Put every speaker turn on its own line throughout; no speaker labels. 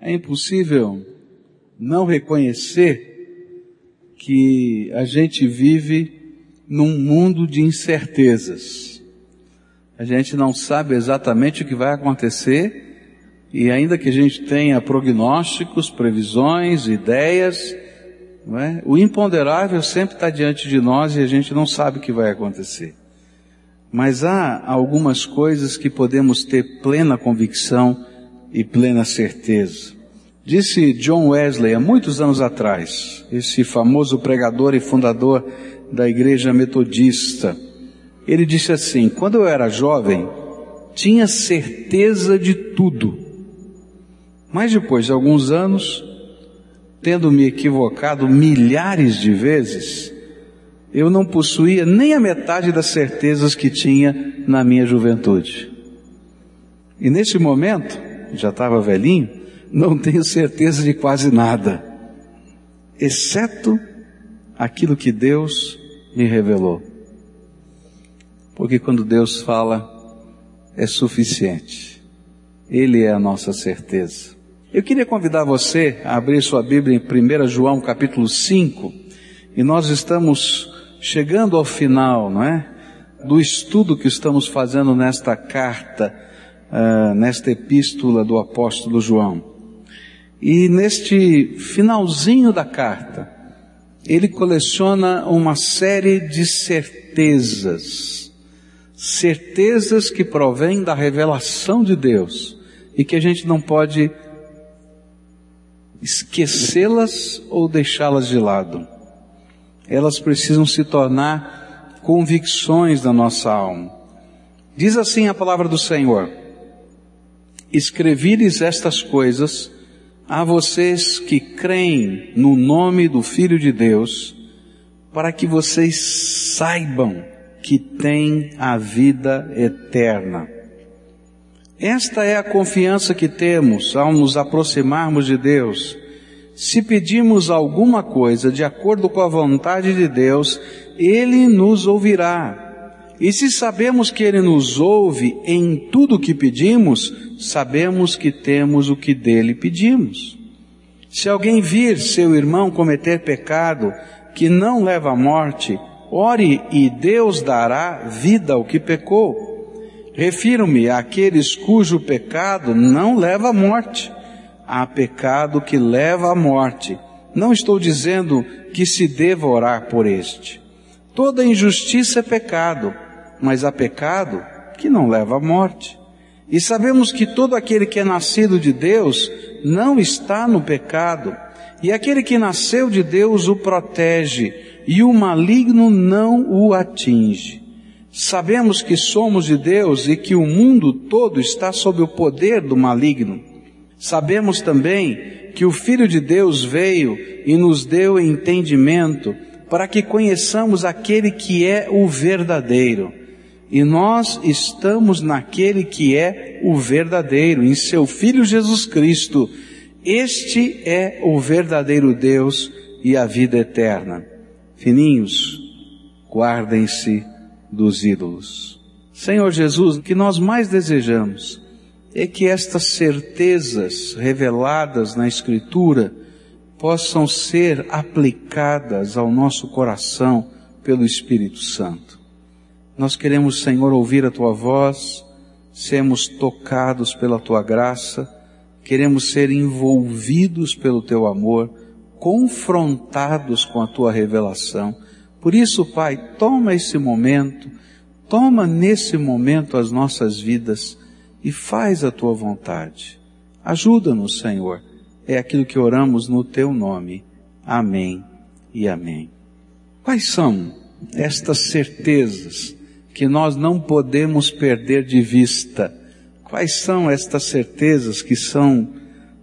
É impossível não reconhecer que a gente vive num mundo de incertezas. A gente não sabe exatamente o que vai acontecer e ainda que a gente tenha prognósticos, previsões, ideias, é? o imponderável sempre está diante de nós e a gente não sabe o que vai acontecer. Mas há algumas coisas que podemos ter plena convicção e plena certeza. Disse John Wesley há muitos anos atrás, esse famoso pregador e fundador da igreja metodista. Ele disse assim: quando eu era jovem, tinha certeza de tudo. Mas depois de alguns anos, tendo me equivocado milhares de vezes, eu não possuía nem a metade das certezas que tinha na minha juventude. E nesse momento, já estava velhinho, não tenho certeza de quase nada, exceto aquilo que Deus me revelou. Porque quando Deus fala, é suficiente. Ele é a nossa certeza. Eu queria convidar você a abrir sua Bíblia em 1 João capítulo 5, e nós estamos chegando ao final, não é? Do estudo que estamos fazendo nesta carta, uh, nesta epístola do apóstolo João. E neste finalzinho da carta, ele coleciona uma série de certezas. Certezas que provêm da revelação de Deus e que a gente não pode esquecê-las ou deixá-las de lado elas precisam se tornar convicções da nossa alma. Diz assim a palavra do Senhor: Escrevi-lhes estas coisas a vocês que creem no nome do Filho de Deus, para que vocês saibam que têm a vida eterna. Esta é a confiança que temos ao nos aproximarmos de Deus se pedimos alguma coisa de acordo com a vontade de Deus, Ele nos ouvirá. E se sabemos que Ele nos ouve em tudo o que pedimos, sabemos que temos o que dele pedimos. Se alguém vir seu irmão cometer pecado que não leva à morte, ore e Deus dará vida ao que pecou. Refiro-me àqueles cujo pecado não leva à morte há pecado que leva à morte. Não estou dizendo que se deva orar por este. Toda injustiça é pecado, mas há pecado que não leva à morte. E sabemos que todo aquele que é nascido de Deus não está no pecado, e aquele que nasceu de Deus o protege, e o maligno não o atinge. Sabemos que somos de Deus e que o mundo todo está sob o poder do maligno. Sabemos também que o Filho de Deus veio e nos deu entendimento para que conheçamos aquele que é o verdadeiro. E nós estamos naquele que é o verdadeiro, em seu Filho Jesus Cristo. Este é o verdadeiro Deus e a vida eterna. Fininhos, guardem-se dos ídolos. Senhor Jesus, o que nós mais desejamos é que estas certezas reveladas na Escritura possam ser aplicadas ao nosso coração pelo Espírito Santo. Nós queremos, Senhor, ouvir a Tua voz, sermos tocados pela Tua graça, queremos ser envolvidos pelo Teu amor, confrontados com a Tua revelação. Por isso, Pai, toma esse momento, toma nesse momento as nossas vidas, e faz a tua vontade. Ajuda-nos, Senhor. É aquilo que oramos no teu nome. Amém e amém. Quais são estas certezas que nós não podemos perder de vista? Quais são estas certezas que são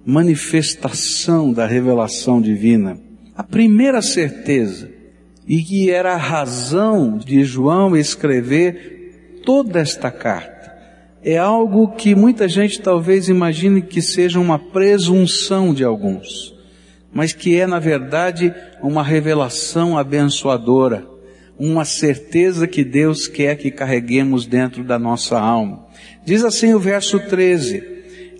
manifestação da revelação divina? A primeira certeza, e que era a razão de João escrever toda esta carta, é algo que muita gente talvez imagine que seja uma presunção de alguns, mas que é na verdade uma revelação abençoadora, uma certeza que Deus quer que carreguemos dentro da nossa alma. Diz assim o verso 13: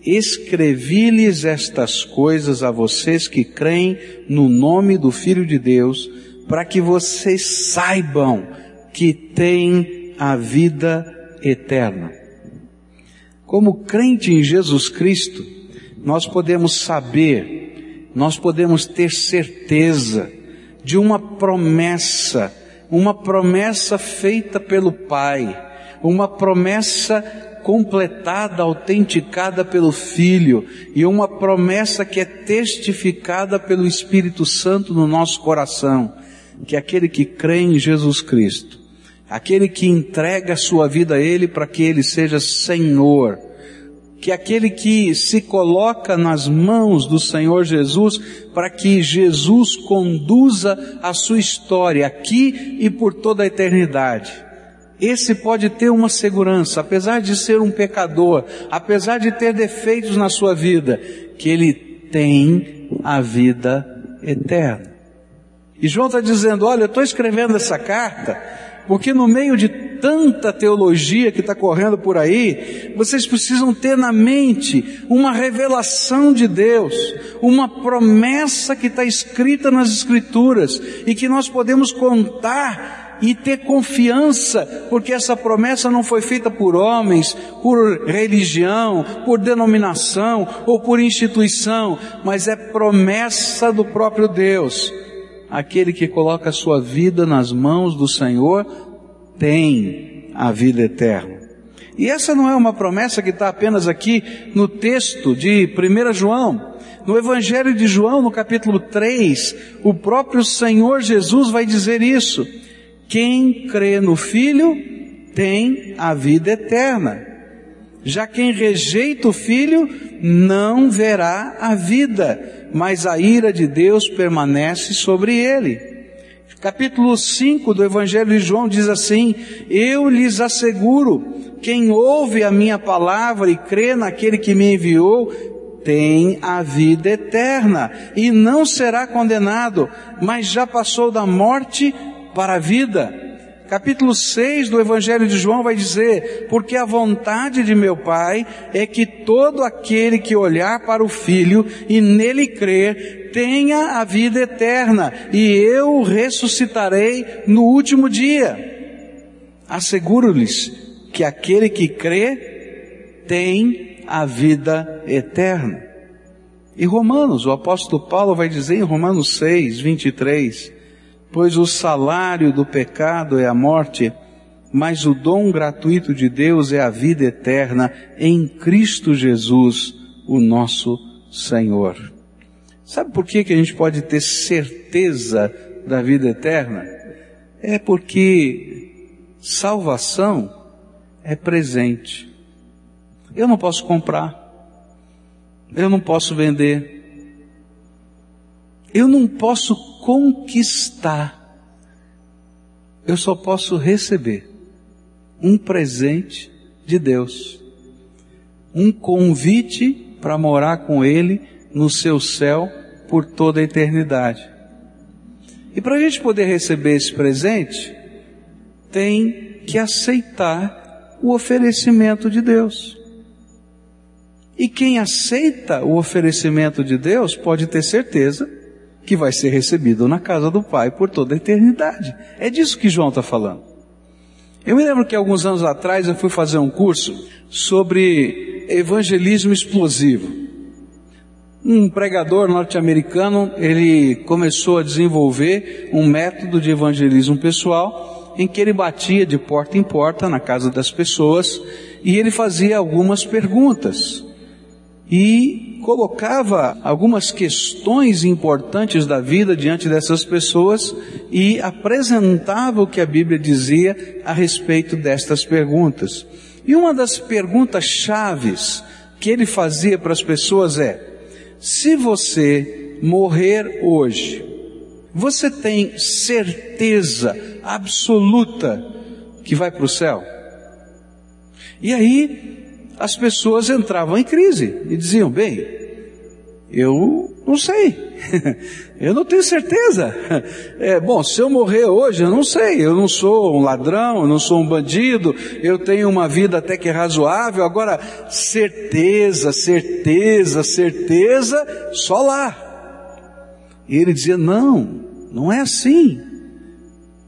escrevi-lhes estas coisas a vocês que creem no nome do Filho de Deus, para que vocês saibam que têm a vida eterna. Como crente em Jesus Cristo, nós podemos saber, nós podemos ter certeza de uma promessa, uma promessa feita pelo Pai, uma promessa completada, autenticada pelo Filho. E uma promessa que é testificada pelo Espírito Santo no nosso coração, que aquele que crê em Jesus Cristo, aquele que entrega a sua vida a Ele para que Ele seja Senhor, que aquele que se coloca nas mãos do Senhor Jesus para que Jesus conduza a sua história aqui e por toda a eternidade esse pode ter uma segurança, apesar de ser um pecador, apesar de ter defeitos na sua vida, que ele tem a vida eterna. E João está dizendo: olha, eu estou escrevendo essa carta, porque no meio de tanta teologia que está correndo por aí, vocês precisam ter na mente uma revelação de Deus, uma promessa que está escrita nas Escrituras e que nós podemos contar e ter confiança, porque essa promessa não foi feita por homens, por religião, por denominação ou por instituição, mas é promessa do próprio Deus. Aquele que coloca a sua vida nas mãos do Senhor tem a vida eterna. E essa não é uma promessa que está apenas aqui no texto de 1 João. No Evangelho de João, no capítulo 3, o próprio Senhor Jesus vai dizer isso. Quem crê no Filho tem a vida eterna. Já quem rejeita o Filho não verá a vida, mas a ira de Deus permanece sobre ele. Capítulo 5 do Evangelho de João diz assim: Eu lhes asseguro, quem ouve a minha palavra e crê naquele que me enviou, tem a vida eterna e não será condenado, mas já passou da morte para a vida. Capítulo 6 do Evangelho de João vai dizer: Porque a vontade de meu Pai é que todo aquele que olhar para o Filho e nele crer tenha a vida eterna, e eu o ressuscitarei no último dia. Asseguro-lhes que aquele que crê tem a vida eterna. E Romanos, o apóstolo Paulo vai dizer em Romanos 6, 23, pois o salário do pecado é a morte, mas o dom gratuito de Deus é a vida eterna em Cristo Jesus, o nosso Senhor. Sabe por que, que a gente pode ter certeza da vida eterna? É porque salvação é presente. Eu não posso comprar, eu não posso vender, eu não posso conquistar, eu só posso receber um presente de Deus, um convite para morar com Ele no seu céu por toda a eternidade. E para a gente poder receber esse presente, tem que aceitar o oferecimento de Deus. E quem aceita o oferecimento de Deus pode ter certeza que vai ser recebido na casa do Pai por toda a eternidade. É disso que João está falando. Eu me lembro que alguns anos atrás eu fui fazer um curso sobre evangelismo explosivo. Um pregador norte-americano, ele começou a desenvolver um método de evangelismo pessoal em que ele batia de porta em porta na casa das pessoas e ele fazia algumas perguntas. E colocava algumas questões importantes da vida diante dessas pessoas e apresentava o que a Bíblia dizia a respeito destas perguntas. E uma das perguntas chaves que ele fazia para as pessoas é: se você morrer hoje, você tem certeza absoluta que vai para o céu? E aí as pessoas entravam em crise e diziam: bem, eu Não sei. eu não tenho certeza. É, bom, se eu morrer hoje, eu não sei. Eu não sou um ladrão, eu não sou um bandido, eu tenho uma vida até que razoável. Agora, certeza, certeza, certeza, só lá. E ele dizia: não, não é assim.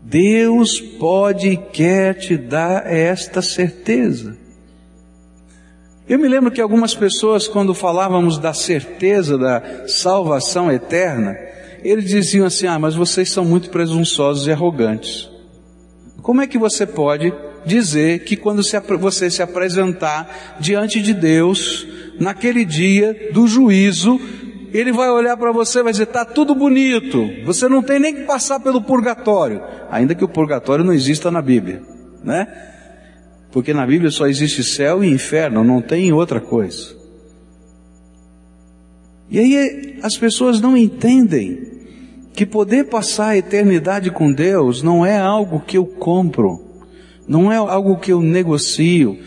Deus pode e quer te dar esta certeza. Eu me lembro que algumas pessoas, quando falávamos da certeza da salvação eterna, eles diziam assim: Ah, mas vocês são muito presunçosos e arrogantes. Como é que você pode dizer que quando você se apresentar diante de Deus, naquele dia do juízo, ele vai olhar para você e vai dizer: está tudo bonito, você não tem nem que passar pelo purgatório, ainda que o purgatório não exista na Bíblia, né? Porque na Bíblia só existe céu e inferno, não tem outra coisa. E aí as pessoas não entendem que poder passar a eternidade com Deus não é algo que eu compro, não é algo que eu negocio,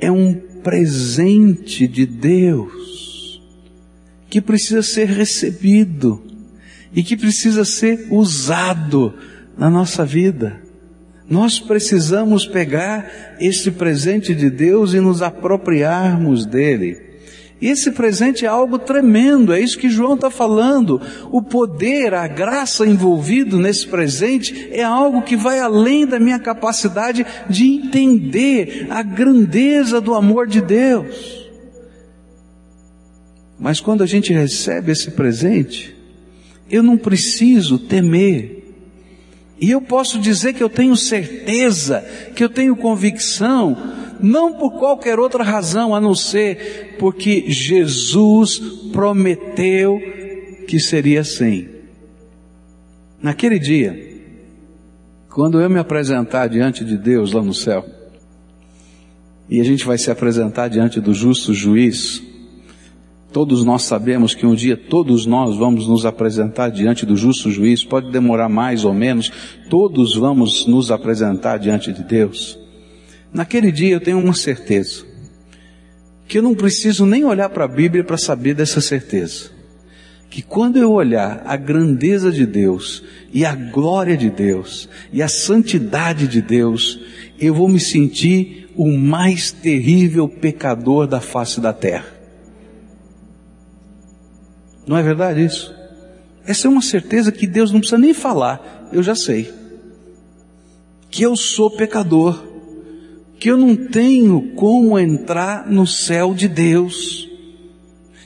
é um presente de Deus que precisa ser recebido e que precisa ser usado na nossa vida. Nós precisamos pegar esse presente de Deus e nos apropriarmos dele. E esse presente é algo tremendo, é isso que João está falando. O poder, a graça envolvido nesse presente é algo que vai além da minha capacidade de entender a grandeza do amor de Deus. Mas quando a gente recebe esse presente, eu não preciso temer. E eu posso dizer que eu tenho certeza, que eu tenho convicção, não por qualquer outra razão a não ser porque Jesus prometeu que seria assim. Naquele dia, quando eu me apresentar diante de Deus lá no céu, e a gente vai se apresentar diante do justo juiz, Todos nós sabemos que um dia todos nós vamos nos apresentar diante do justo juiz, pode demorar mais ou menos, todos vamos nos apresentar diante de Deus. Naquele dia eu tenho uma certeza, que eu não preciso nem olhar para a Bíblia para saber dessa certeza. Que quando eu olhar a grandeza de Deus, e a glória de Deus, e a santidade de Deus, eu vou me sentir o mais terrível pecador da face da terra. Não é verdade isso? Essa é uma certeza que Deus não precisa nem falar, eu já sei. Que eu sou pecador, que eu não tenho como entrar no céu de Deus.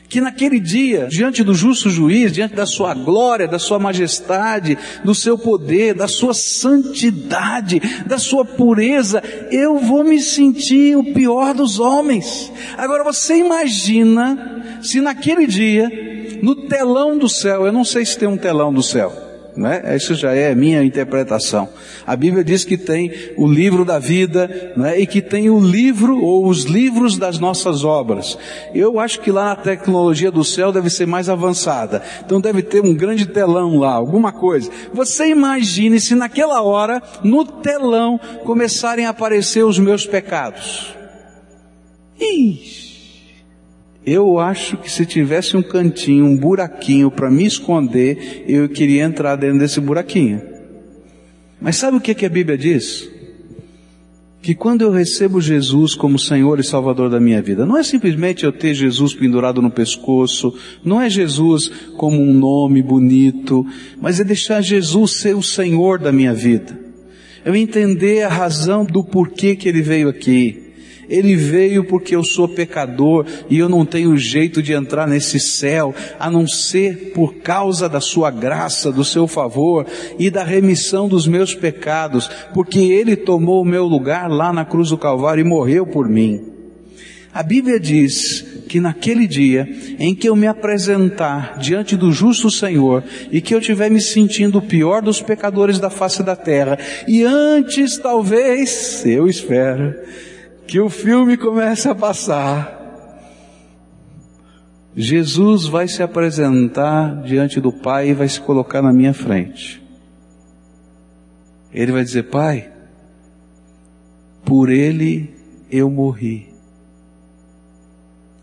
Que naquele dia, diante do justo juiz, diante da sua glória, da sua majestade, do seu poder, da sua santidade, da sua pureza, eu vou me sentir o pior dos homens. Agora você imagina se naquele dia no telão do céu, eu não sei se tem um telão do céu, né? Isso já é minha interpretação. A Bíblia diz que tem o livro da vida, né? E que tem o livro ou os livros das nossas obras. Eu acho que lá a tecnologia do céu deve ser mais avançada. Então deve ter um grande telão lá, alguma coisa. Você imagine se naquela hora, no telão, começarem a aparecer os meus pecados. Ixi! Eu acho que se tivesse um cantinho, um buraquinho para me esconder, eu queria entrar dentro desse buraquinho. Mas sabe o que, que a Bíblia diz? Que quando eu recebo Jesus como Senhor e Salvador da minha vida, não é simplesmente eu ter Jesus pendurado no pescoço, não é Jesus como um nome bonito, mas é deixar Jesus ser o Senhor da minha vida. Eu entender a razão do porquê que Ele veio aqui ele veio porque eu sou pecador e eu não tenho jeito de entrar nesse céu, a não ser por causa da sua graça, do seu favor e da remissão dos meus pecados, porque ele tomou o meu lugar lá na cruz do Calvário e morreu por mim. A Bíblia diz que naquele dia em que eu me apresentar diante do justo Senhor e que eu estiver me sentindo o pior dos pecadores da face da terra, e antes talvez, eu espero, que o filme começa a passar, Jesus vai se apresentar diante do Pai e vai se colocar na minha frente. Ele vai dizer: Pai, por ele eu morri.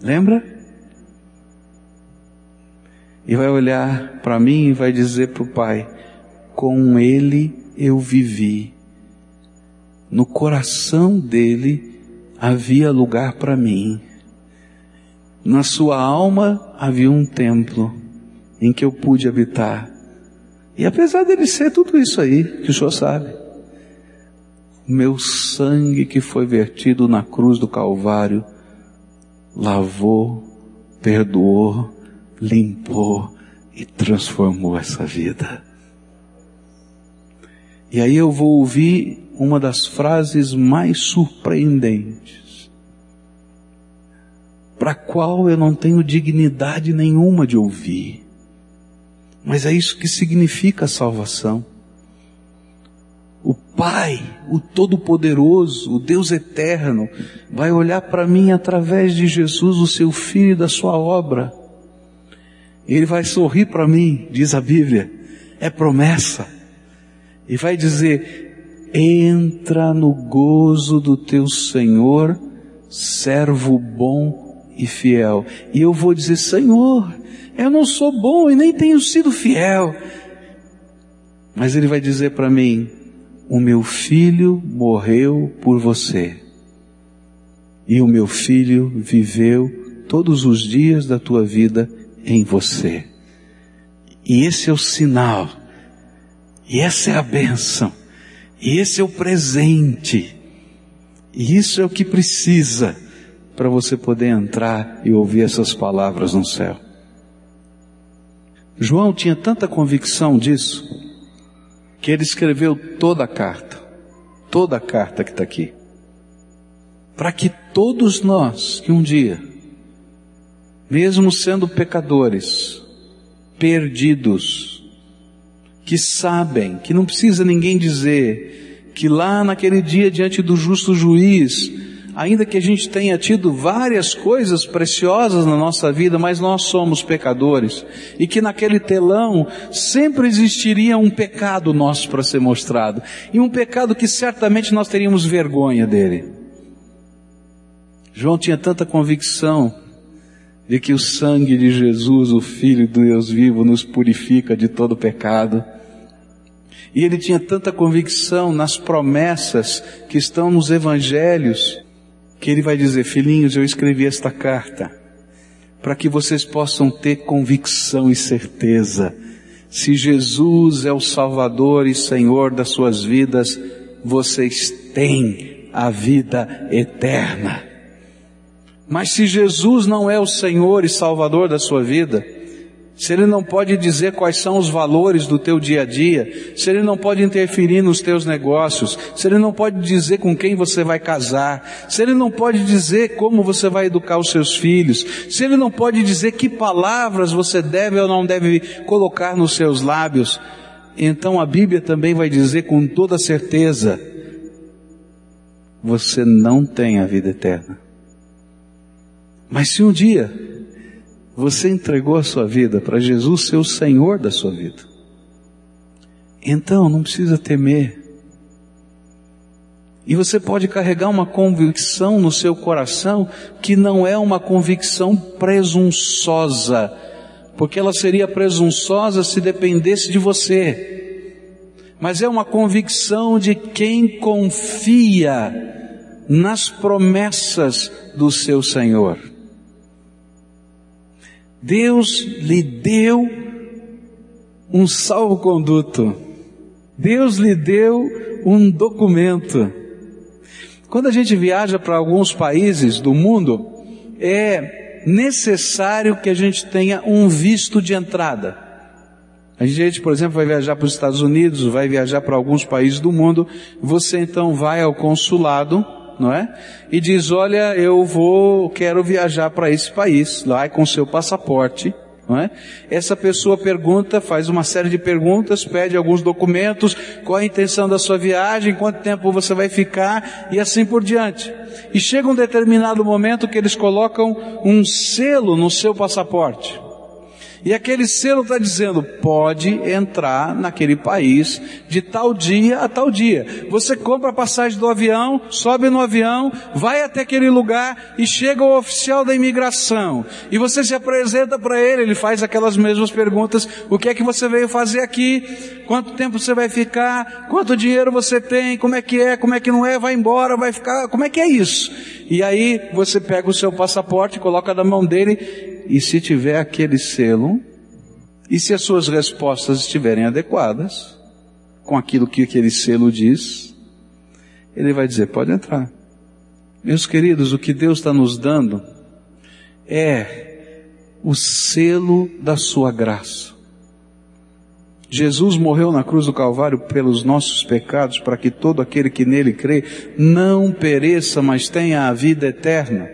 Lembra? e vai olhar para mim e vai dizer para o Pai: com Ele eu vivi. No coração dele havia lugar para mim. Na sua alma havia um templo em que eu pude habitar. E apesar dele ser tudo isso aí, que o senhor sabe, meu sangue que foi vertido na cruz do Calvário lavou, perdoou, limpou e transformou essa vida. E aí eu vou ouvir uma das frases mais surpreendentes, para a qual eu não tenho dignidade nenhuma de ouvir. Mas é isso que significa a salvação. O Pai, o Todo-Poderoso, o Deus Eterno, vai olhar para mim através de Jesus, o seu Filho e da sua obra. Ele vai sorrir para mim, diz a Bíblia, é promessa. E vai dizer: entra no gozo do teu Senhor, servo bom e fiel. E eu vou dizer: Senhor, eu não sou bom e nem tenho sido fiel. Mas ele vai dizer para mim: O meu filho morreu por você. E o meu filho viveu todos os dias da tua vida em você. E esse é o sinal. E essa é a bênção. E esse é o presente. E isso é o que precisa para você poder entrar e ouvir essas palavras no céu. João tinha tanta convicção disso, que ele escreveu toda a carta, toda a carta que está aqui, para que todos nós, que um dia, mesmo sendo pecadores, perdidos, que sabem, que não precisa ninguém dizer, que lá naquele dia diante do justo juiz, ainda que a gente tenha tido várias coisas preciosas na nossa vida, mas nós somos pecadores, e que naquele telão sempre existiria um pecado nosso para ser mostrado, e um pecado que certamente nós teríamos vergonha dele. João tinha tanta convicção de que o sangue de Jesus, o Filho do Deus vivo, nos purifica de todo pecado. E ele tinha tanta convicção nas promessas que estão nos evangelhos, que ele vai dizer: Filhinhos, eu escrevi esta carta para que vocês possam ter convicção e certeza. Se Jesus é o Salvador e Senhor das suas vidas, vocês têm a vida eterna. Mas se Jesus não é o Senhor e Salvador da sua vida, se Ele não pode dizer quais são os valores do teu dia a dia, se Ele não pode interferir nos teus negócios, se Ele não pode dizer com quem você vai casar, se Ele não pode dizer como você vai educar os seus filhos, se Ele não pode dizer que palavras você deve ou não deve colocar nos seus lábios, então a Bíblia também vai dizer com toda certeza, você não tem a vida eterna. Mas se um dia você entregou a sua vida para Jesus ser o Senhor da sua vida. Então não precisa temer. E você pode carregar uma convicção no seu coração que não é uma convicção presunçosa, porque ela seria presunçosa se dependesse de você. Mas é uma convicção de quem confia nas promessas do seu Senhor. Deus lhe deu um salvo-conduto. Deus lhe deu um documento. Quando a gente viaja para alguns países do mundo, é necessário que a gente tenha um visto de entrada. A gente, por exemplo, vai viajar para os Estados Unidos, vai viajar para alguns países do mundo, você então vai ao consulado, não é? E diz, olha, eu vou, quero viajar para esse país, lá com seu passaporte, não é? Essa pessoa pergunta, faz uma série de perguntas, pede alguns documentos, qual a intenção da sua viagem, quanto tempo você vai ficar e assim por diante. E chega um determinado momento que eles colocam um selo no seu passaporte. E aquele selo está dizendo, pode entrar naquele país de tal dia a tal dia. Você compra a passagem do avião, sobe no avião, vai até aquele lugar e chega o oficial da imigração. E você se apresenta para ele, ele faz aquelas mesmas perguntas, o que é que você veio fazer aqui? Quanto tempo você vai ficar? Quanto dinheiro você tem? Como é que é? Como é que não é? Vai embora? Vai ficar? Como é que é isso? E aí você pega o seu passaporte, coloca na mão dele e se tiver aquele selo, e se as suas respostas estiverem adequadas com aquilo que aquele selo diz, ele vai dizer: pode entrar. Meus queridos, o que Deus está nos dando é o selo da sua graça. Jesus morreu na cruz do Calvário pelos nossos pecados, para que todo aquele que nele crê não pereça, mas tenha a vida eterna.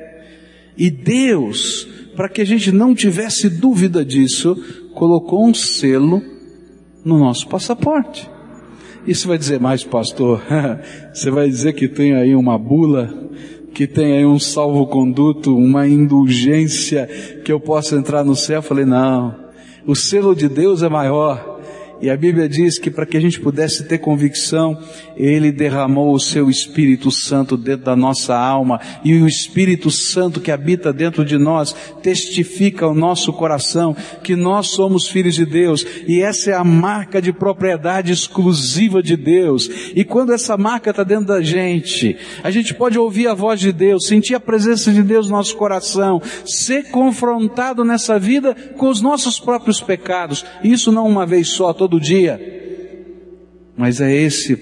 E Deus para que a gente não tivesse dúvida disso, colocou um selo no nosso passaporte. Isso vai dizer mais, pastor. Você vai dizer que tem aí uma bula, que tem aí um salvo-conduto, uma indulgência que eu possa entrar no céu? Eu falei, não. O selo de Deus é maior. E a Bíblia diz que para que a gente pudesse ter convicção, Ele derramou o seu Espírito Santo dentro da nossa alma, e o Espírito Santo que habita dentro de nós testifica ao nosso coração que nós somos filhos de Deus, e essa é a marca de propriedade exclusiva de Deus. E quando essa marca está dentro da gente, a gente pode ouvir a voz de Deus, sentir a presença de Deus no nosso coração, ser confrontado nessa vida com os nossos próprios pecados, isso não uma vez só, todo dia. Mas é esse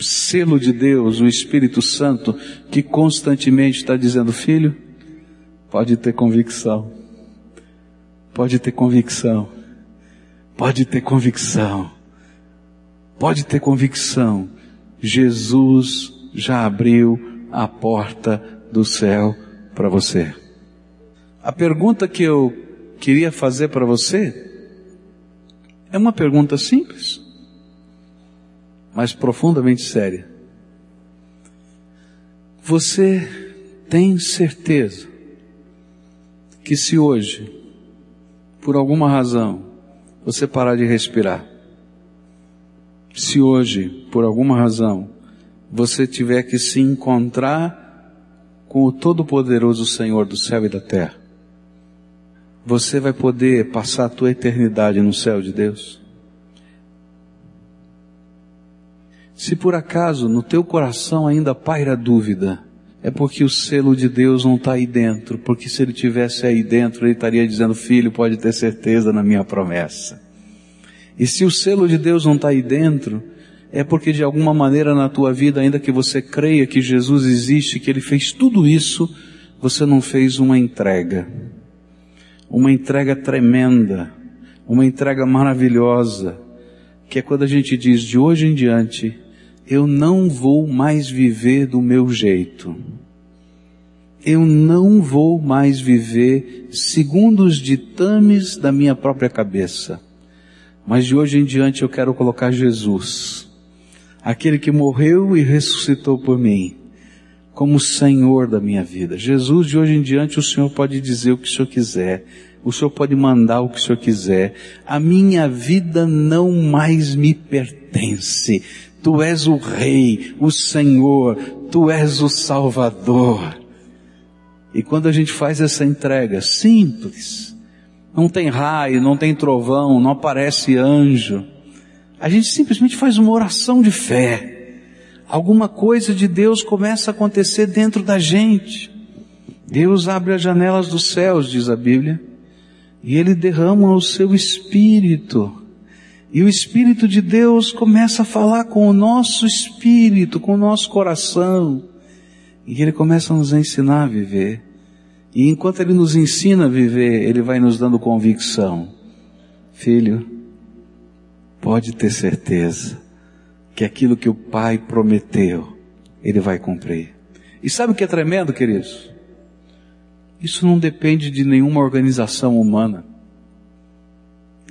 selo de Deus, o Espírito Santo, que constantemente está dizendo, filho, pode ter convicção, pode ter convicção, pode ter convicção, pode ter convicção. Jesus já abriu a porta do céu para você. A pergunta que eu queria fazer para você é uma pergunta simples, mas profundamente séria. Você tem certeza que se hoje, por alguma razão, você parar de respirar, se hoje, por alguma razão, você tiver que se encontrar com o Todo-Poderoso Senhor do céu e da terra, você vai poder passar a tua eternidade no céu de Deus? Se por acaso no teu coração ainda paira dúvida, é porque o selo de Deus não está aí dentro, porque se ele tivesse aí dentro, ele estaria dizendo, filho, pode ter certeza na minha promessa. E se o selo de Deus não está aí dentro, é porque de alguma maneira na tua vida, ainda que você creia que Jesus existe, que ele fez tudo isso, você não fez uma entrega uma entrega tremenda, uma entrega maravilhosa, que é quando a gente diz de hoje em diante, eu não vou mais viver do meu jeito. Eu não vou mais viver segundo os ditames da minha própria cabeça. Mas de hoje em diante eu quero colocar Jesus, aquele que morreu e ressuscitou por mim, como Senhor da minha vida. Jesus, de hoje em diante, o Senhor pode dizer o que o Senhor quiser. O Senhor pode mandar o que o Senhor quiser. A minha vida não mais me pertence. Tu és o Rei, o Senhor, Tu és o Salvador. E quando a gente faz essa entrega simples, não tem raio, não tem trovão, não aparece anjo, a gente simplesmente faz uma oração de fé alguma coisa de Deus começa a acontecer dentro da gente. Deus abre as janelas dos céus, diz a Bíblia, e Ele derrama o seu Espírito. E o Espírito de Deus começa a falar com o nosso espírito, com o nosso coração. E Ele começa a nos ensinar a viver. E enquanto Ele nos ensina a viver, Ele vai nos dando convicção. Filho, pode ter certeza que aquilo que o Pai prometeu, Ele vai cumprir. E sabe o que é tremendo, queridos? Isso não depende de nenhuma organização humana.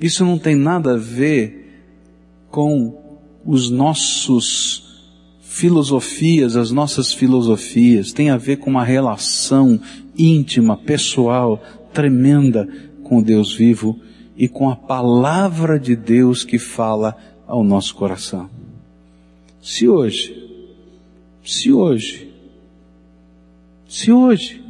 Isso não tem nada a ver com os nossos filosofias, as nossas filosofias, tem a ver com uma relação íntima, pessoal, tremenda com Deus vivo e com a palavra de Deus que fala ao nosso coração. Se hoje, se hoje, se hoje,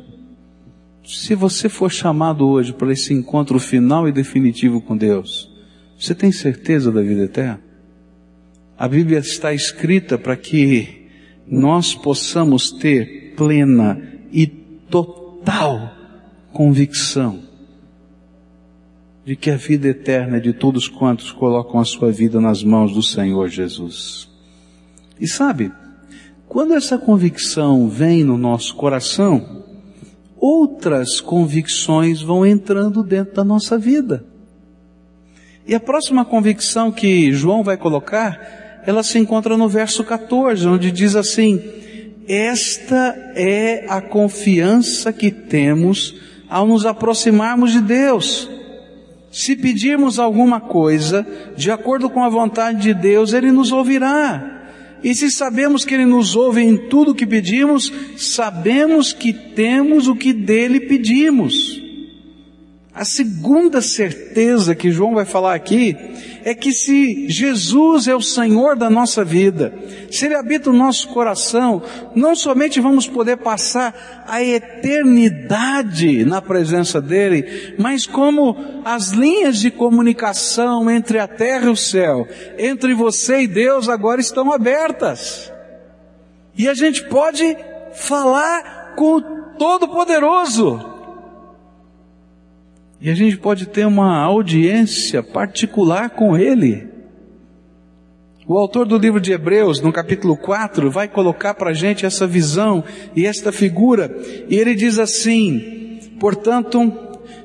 se você for chamado hoje para esse encontro final e definitivo com Deus, você tem certeza da vida eterna? A Bíblia está escrita para que nós possamos ter plena e total convicção de que a vida eterna é de todos quantos colocam a sua vida nas mãos do Senhor Jesus. E sabe, quando essa convicção vem no nosso coração, outras convicções vão entrando dentro da nossa vida. E a próxima convicção que João vai colocar, ela se encontra no verso 14, onde diz assim: Esta é a confiança que temos ao nos aproximarmos de Deus. Se pedirmos alguma coisa, de acordo com a vontade de Deus, Ele nos ouvirá. E se sabemos que Ele nos ouve em tudo o que pedimos, sabemos que temos o que dele pedimos. A segunda certeza que João vai falar aqui é que se Jesus é o Senhor da nossa vida, se Ele habita o nosso coração, não somente vamos poder passar a eternidade na presença dEle, mas como as linhas de comunicação entre a terra e o céu, entre você e Deus agora estão abertas. E a gente pode falar com o Todo-Poderoso. E a gente pode ter uma audiência particular com Ele. O autor do livro de Hebreus, no capítulo 4, vai colocar para a gente essa visão e esta figura. E ele diz assim: portanto,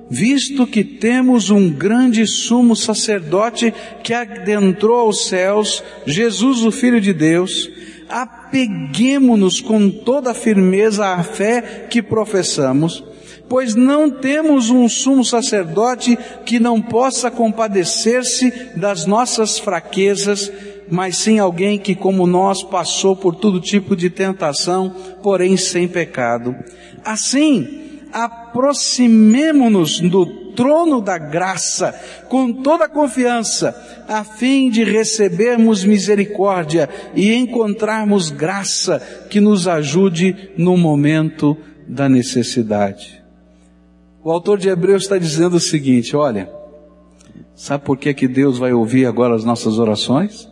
visto que temos um grande sumo sacerdote que adentrou aos céus, Jesus, o Filho de Deus, apeguemo-nos com toda a firmeza à fé que professamos pois não temos um sumo sacerdote que não possa compadecer-se das nossas fraquezas, mas sim alguém que, como nós, passou por todo tipo de tentação, porém sem pecado. Assim, aproximemo-nos do trono da graça com toda a confiança, a fim de recebermos misericórdia e encontrarmos graça que nos ajude no momento da necessidade. O autor de Hebreus está dizendo o seguinte: olha, sabe por que, que Deus vai ouvir agora as nossas orações?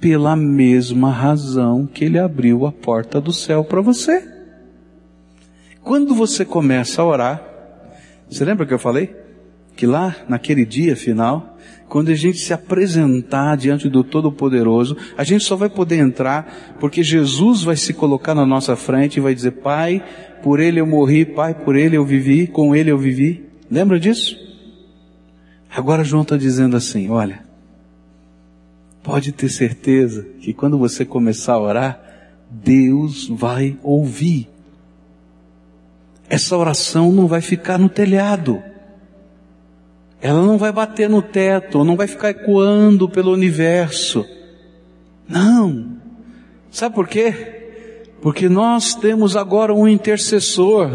Pela mesma razão que Ele abriu a porta do céu para você. Quando você começa a orar, você lembra que eu falei? Que lá, naquele dia final, quando a gente se apresentar diante do Todo-Poderoso, a gente só vai poder entrar porque Jesus vai se colocar na nossa frente e vai dizer: Pai, por ele eu morri, Pai, por ele eu vivi, com ele eu vivi. Lembra disso? Agora João está dizendo assim: olha, pode ter certeza que quando você começar a orar, Deus vai ouvir. Essa oração não vai ficar no telhado. Ela não vai bater no teto, não vai ficar ecoando pelo universo. Não. Sabe por quê? Porque nós temos agora um intercessor,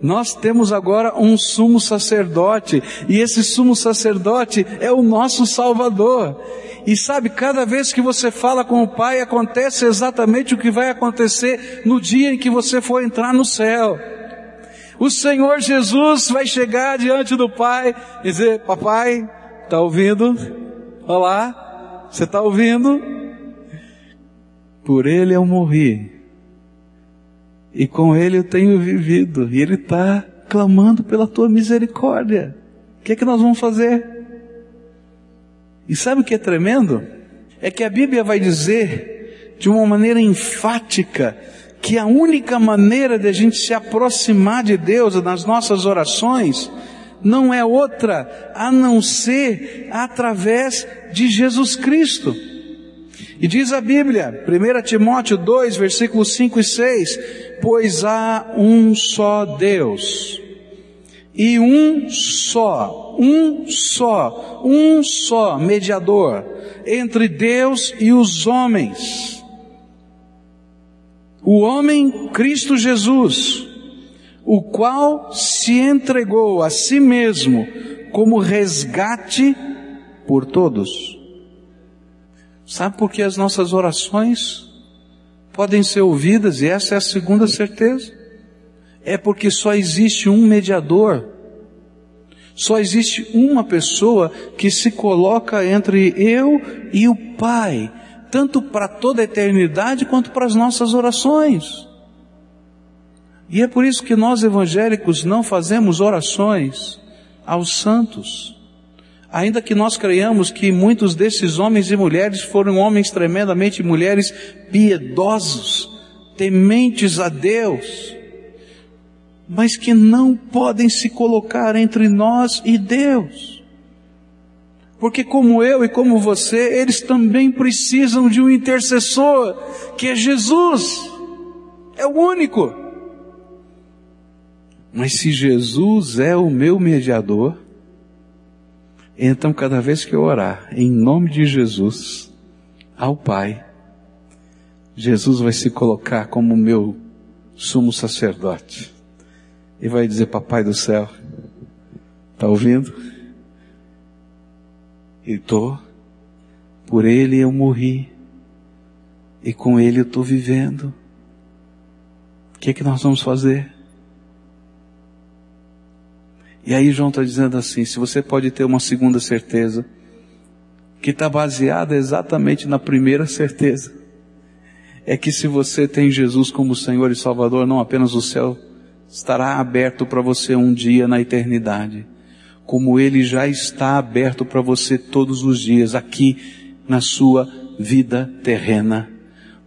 nós temos agora um sumo sacerdote, e esse sumo sacerdote é o nosso Salvador. E sabe, cada vez que você fala com o Pai, acontece exatamente o que vai acontecer no dia em que você for entrar no céu. O Senhor Jesus vai chegar diante do Pai e dizer: Papai, está ouvindo? Olá, você está ouvindo? Por ele eu morri e com Ele eu tenho vivido. E Ele está clamando pela tua misericórdia. O que é que nós vamos fazer? E sabe o que é tremendo? É que a Bíblia vai dizer de uma maneira enfática que a única maneira de a gente se aproximar de Deus nas nossas orações não é outra a não ser através de Jesus Cristo. E diz a Bíblia, 1 Timóteo 2, versículos 5 e 6, pois há um só Deus, e um só, um só, um só mediador entre Deus e os homens. O homem Cristo Jesus, o qual se entregou a si mesmo como resgate por todos. Sabe por que as nossas orações podem ser ouvidas, e essa é a segunda certeza? É porque só existe um mediador. Só existe uma pessoa que se coloca entre eu e o Pai, tanto para toda a eternidade quanto para as nossas orações. E é por isso que nós evangélicos não fazemos orações aos santos. Ainda que nós creiamos que muitos desses homens e mulheres foram homens tremendamente mulheres piedosos, tementes a Deus, mas que não podem se colocar entre nós e Deus. Porque como eu e como você, eles também precisam de um intercessor, que é Jesus. É o único. Mas se Jesus é o meu mediador, então cada vez que eu orar em nome de Jesus ao Pai, Jesus vai se colocar como meu sumo sacerdote e vai dizer: Papai do céu, está ouvindo? E estou. Por ele eu morri. E com ele eu estou vivendo. O que é que nós vamos fazer? E aí João está dizendo assim: se você pode ter uma segunda certeza, que está baseada exatamente na primeira certeza, é que se você tem Jesus como Senhor e Salvador, não apenas o céu estará aberto para você um dia na eternidade, como ele já está aberto para você todos os dias aqui na sua vida terrena.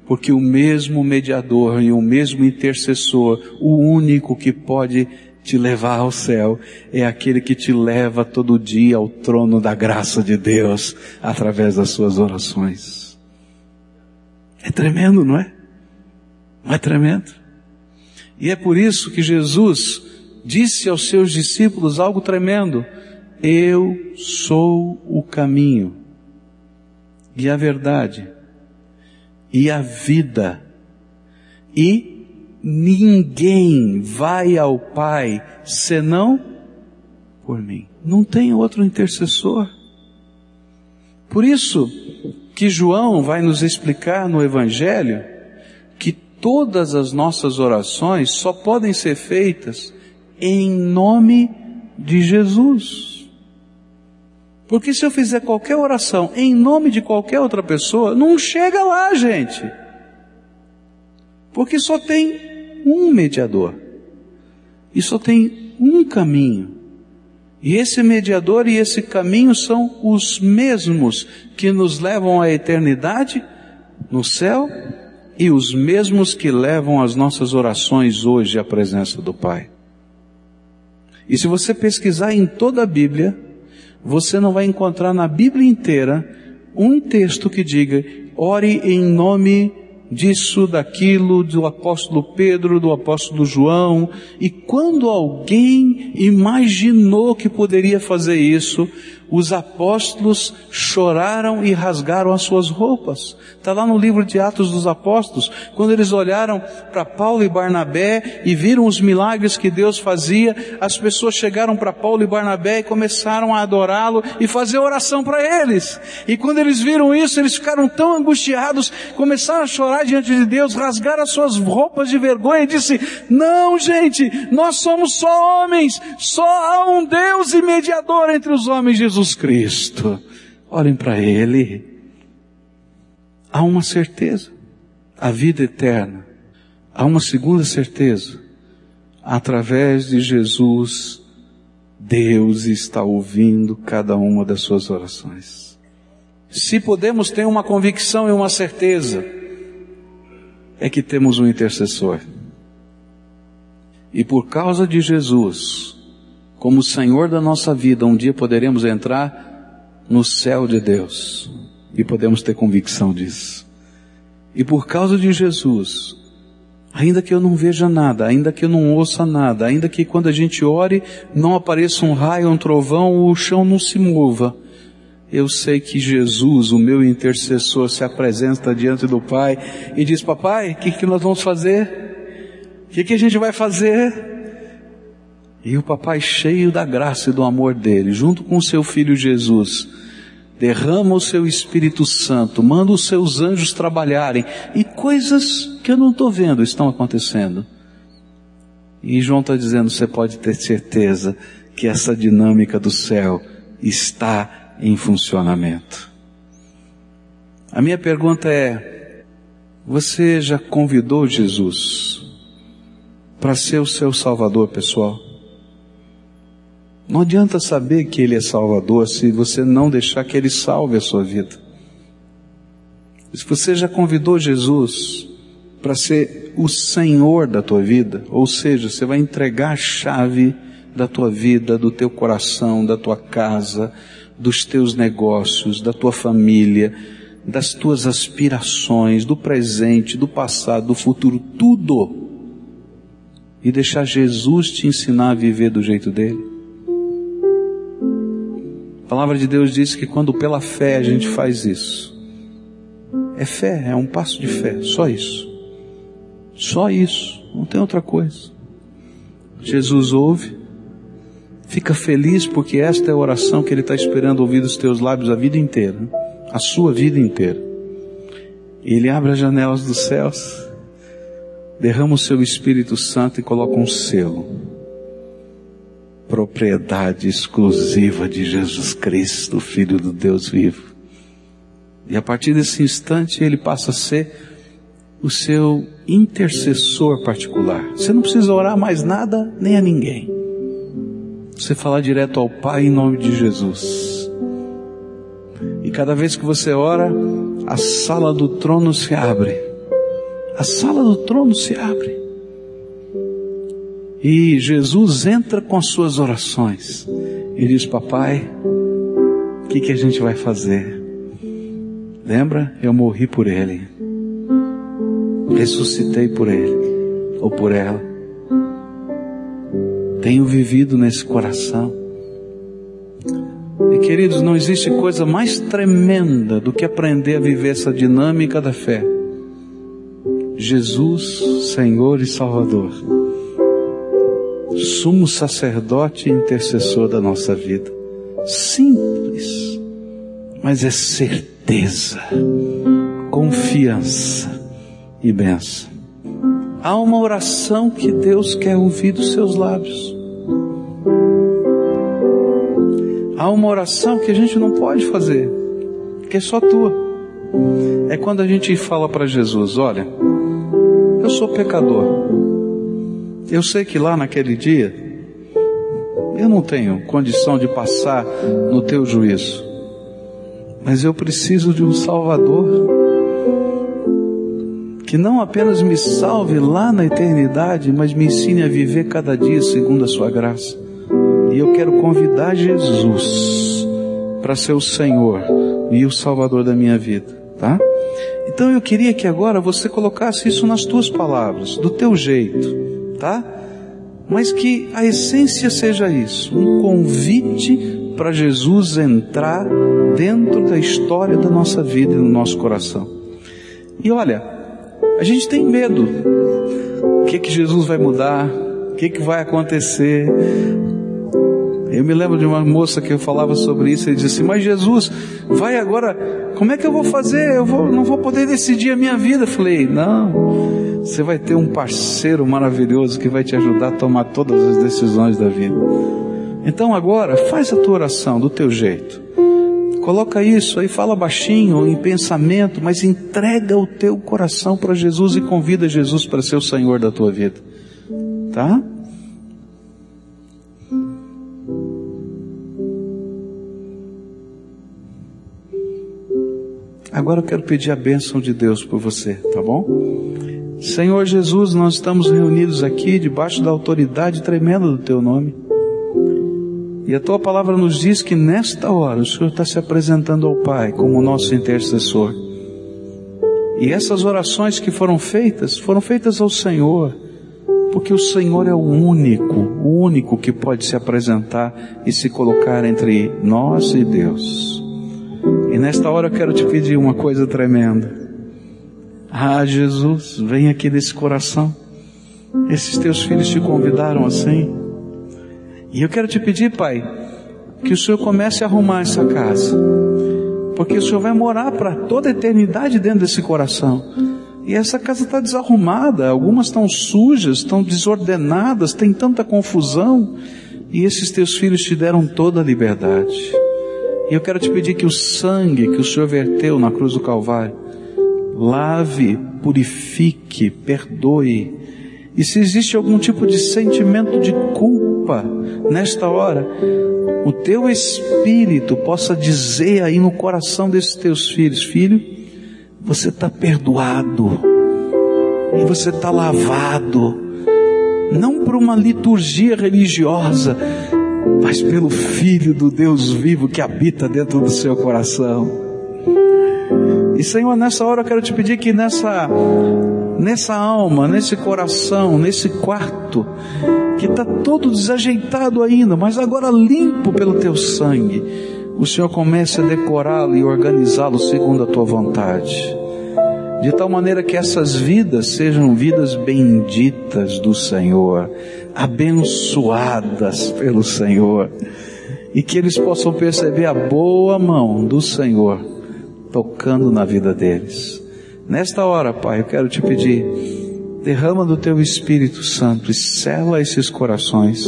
Porque o mesmo mediador e o mesmo intercessor, o único que pode te levar ao céu, é aquele que te leva todo dia ao trono da graça de Deus através das suas orações. É tremendo, não é? Não é tremendo? E é por isso que Jesus disse aos seus discípulos algo tremendo: Eu sou o caminho, e a verdade, e a vida, e ninguém vai ao Pai senão por mim. Não tem outro intercessor. Por isso que João vai nos explicar no Evangelho todas as nossas orações só podem ser feitas em nome de Jesus. Porque se eu fizer qualquer oração em nome de qualquer outra pessoa, não chega lá, gente. Porque só tem um mediador. E só tem um caminho. E esse mediador e esse caminho são os mesmos que nos levam à eternidade no céu e os mesmos que levam as nossas orações hoje à presença do Pai. E se você pesquisar em toda a Bíblia, você não vai encontrar na Bíblia inteira um texto que diga, ore em nome disso, daquilo, do apóstolo Pedro, do apóstolo João, e quando alguém imaginou que poderia fazer isso, os apóstolos choraram e rasgaram as suas roupas. Está lá no livro de Atos dos Apóstolos, quando eles olharam para Paulo e Barnabé e viram os milagres que Deus fazia, as pessoas chegaram para Paulo e Barnabé e começaram a adorá-lo e fazer oração para eles. E quando eles viram isso, eles ficaram tão angustiados, começaram a chorar diante de Deus, rasgaram as suas roupas de vergonha e disse: "Não, gente, nós somos só homens, só há um Deus e mediador entre os homens, Jesus Jesus Cristo. Olhem para Ele. Há uma certeza, a vida eterna. Há uma segunda certeza. Através de Jesus, Deus está ouvindo cada uma das suas orações. Se podemos ter uma convicção e uma certeza, é que temos um intercessor. E por causa de Jesus, como Senhor da nossa vida, um dia poderemos entrar no céu de Deus e podemos ter convicção disso. E por causa de Jesus, ainda que eu não veja nada, ainda que eu não ouça nada, ainda que quando a gente ore não apareça um raio, um trovão, o chão não se mova, eu sei que Jesus, o meu intercessor, se apresenta diante do Pai e diz: Papai, o que, que nós vamos fazer? O que, que a gente vai fazer? E o papai, cheio da graça e do amor dele, junto com o seu filho Jesus, derrama o seu Espírito Santo, manda os seus anjos trabalharem, e coisas que eu não estou vendo estão acontecendo. E João está dizendo: você pode ter certeza que essa dinâmica do céu está em funcionamento. A minha pergunta é: você já convidou Jesus para ser o seu Salvador pessoal? Não adianta saber que Ele é Salvador se você não deixar que Ele salve a sua vida. Se você já convidou Jesus para ser o Senhor da tua vida, ou seja, você vai entregar a chave da tua vida, do teu coração, da tua casa, dos teus negócios, da tua família, das tuas aspirações, do presente, do passado, do futuro, tudo. E deixar Jesus te ensinar a viver do jeito dele. A palavra de Deus diz que quando pela fé a gente faz isso, é fé, é um passo de fé, só isso. Só isso, não tem outra coisa. Jesus ouve, fica feliz porque esta é a oração que Ele está esperando ouvir dos teus lábios a vida inteira, a sua vida inteira. Ele abre as janelas dos céus, derrama o seu Espírito Santo e coloca um selo propriedade exclusiva de Jesus Cristo, Filho do Deus vivo. E a partir desse instante ele passa a ser o seu intercessor particular. Você não precisa orar mais nada nem a ninguém. Você falar direto ao Pai em nome de Jesus. E cada vez que você ora, a sala do trono se abre. A sala do trono se abre. E Jesus entra com as suas orações. E diz: Papai, o que, que a gente vai fazer? Lembra? Eu morri por ele. Ressuscitei por ele. Ou por ela. Tenho vivido nesse coração. E queridos, não existe coisa mais tremenda do que aprender a viver essa dinâmica da fé. Jesus, Senhor e Salvador sumo sacerdote e intercessor da nossa vida. Simples, mas é certeza, confiança e benção. Há uma oração que Deus quer ouvir dos seus lábios. Há uma oração que a gente não pode fazer, que é só tua. É quando a gente fala para Jesus: Olha, eu sou pecador, eu sei que lá naquele dia, eu não tenho condição de passar no teu juízo, mas eu preciso de um Salvador que não apenas me salve lá na eternidade, mas me ensine a viver cada dia segundo a sua graça. E eu quero convidar Jesus para ser o Senhor e o Salvador da minha vida, tá? Então eu queria que agora você colocasse isso nas tuas palavras, do teu jeito tá? Mas que a essência seja isso, um convite para Jesus entrar dentro da história da nossa vida e no nosso coração. E olha, a gente tem medo. O que que Jesus vai mudar? O que que vai acontecer? Eu me lembro de uma moça que eu falava sobre isso e disse assim, mas Jesus, vai agora, como é que eu vou fazer? Eu vou, não vou poder decidir a minha vida. Eu falei, não, você vai ter um parceiro maravilhoso que vai te ajudar a tomar todas as decisões da vida. Então agora, faz a tua oração do teu jeito. Coloca isso aí, fala baixinho, em pensamento, mas entrega o teu coração para Jesus e convida Jesus para ser o Senhor da tua vida. Tá? Agora eu quero pedir a bênção de Deus por você, tá bom? Senhor Jesus, nós estamos reunidos aqui debaixo da autoridade tremenda do Teu nome. E a Tua palavra nos diz que nesta hora o Senhor está se apresentando ao Pai como nosso intercessor. E essas orações que foram feitas, foram feitas ao Senhor, porque o Senhor é o único, o único que pode se apresentar e se colocar entre nós e Deus. E nesta hora eu quero te pedir uma coisa tremenda. Ah, Jesus, vem aqui nesse coração. Esses teus filhos te convidaram assim. E eu quero te pedir, Pai, que o Senhor comece a arrumar essa casa. Porque o Senhor vai morar para toda a eternidade dentro desse coração. E essa casa está desarrumada, algumas estão sujas, estão desordenadas, tem tanta confusão. E esses teus filhos te deram toda a liberdade. E eu quero te pedir que o sangue que o Senhor verteu na cruz do Calvário, lave, purifique, perdoe. E se existe algum tipo de sentimento de culpa nesta hora, o teu espírito possa dizer aí no coração desses teus filhos, filho, você está perdoado e você está lavado, não por uma liturgia religiosa, mas pelo Filho do Deus vivo que habita dentro do seu coração. E Senhor, nessa hora eu quero te pedir que nessa nessa alma, nesse coração, nesse quarto, que está todo desajeitado ainda, mas agora limpo pelo teu sangue, o Senhor comece a decorá-lo e organizá-lo segundo a tua vontade. De tal maneira que essas vidas sejam vidas benditas do Senhor, abençoadas pelo Senhor, e que eles possam perceber a boa mão do Senhor tocando na vida deles. Nesta hora, Pai, eu quero te pedir, derrama do teu Espírito Santo e sela esses corações,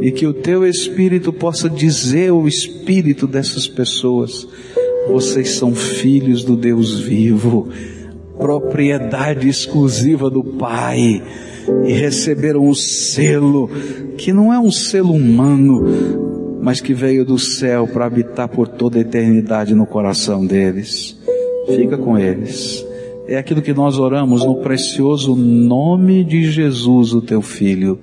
e que o teu Espírito possa dizer ao Espírito dessas pessoas, vocês são filhos do Deus vivo, propriedade exclusiva do Pai, e receberam o selo, que não é um selo humano, mas que veio do céu para habitar por toda a eternidade no coração deles. Fica com eles. É aquilo que nós oramos no precioso nome de Jesus, o teu Filho.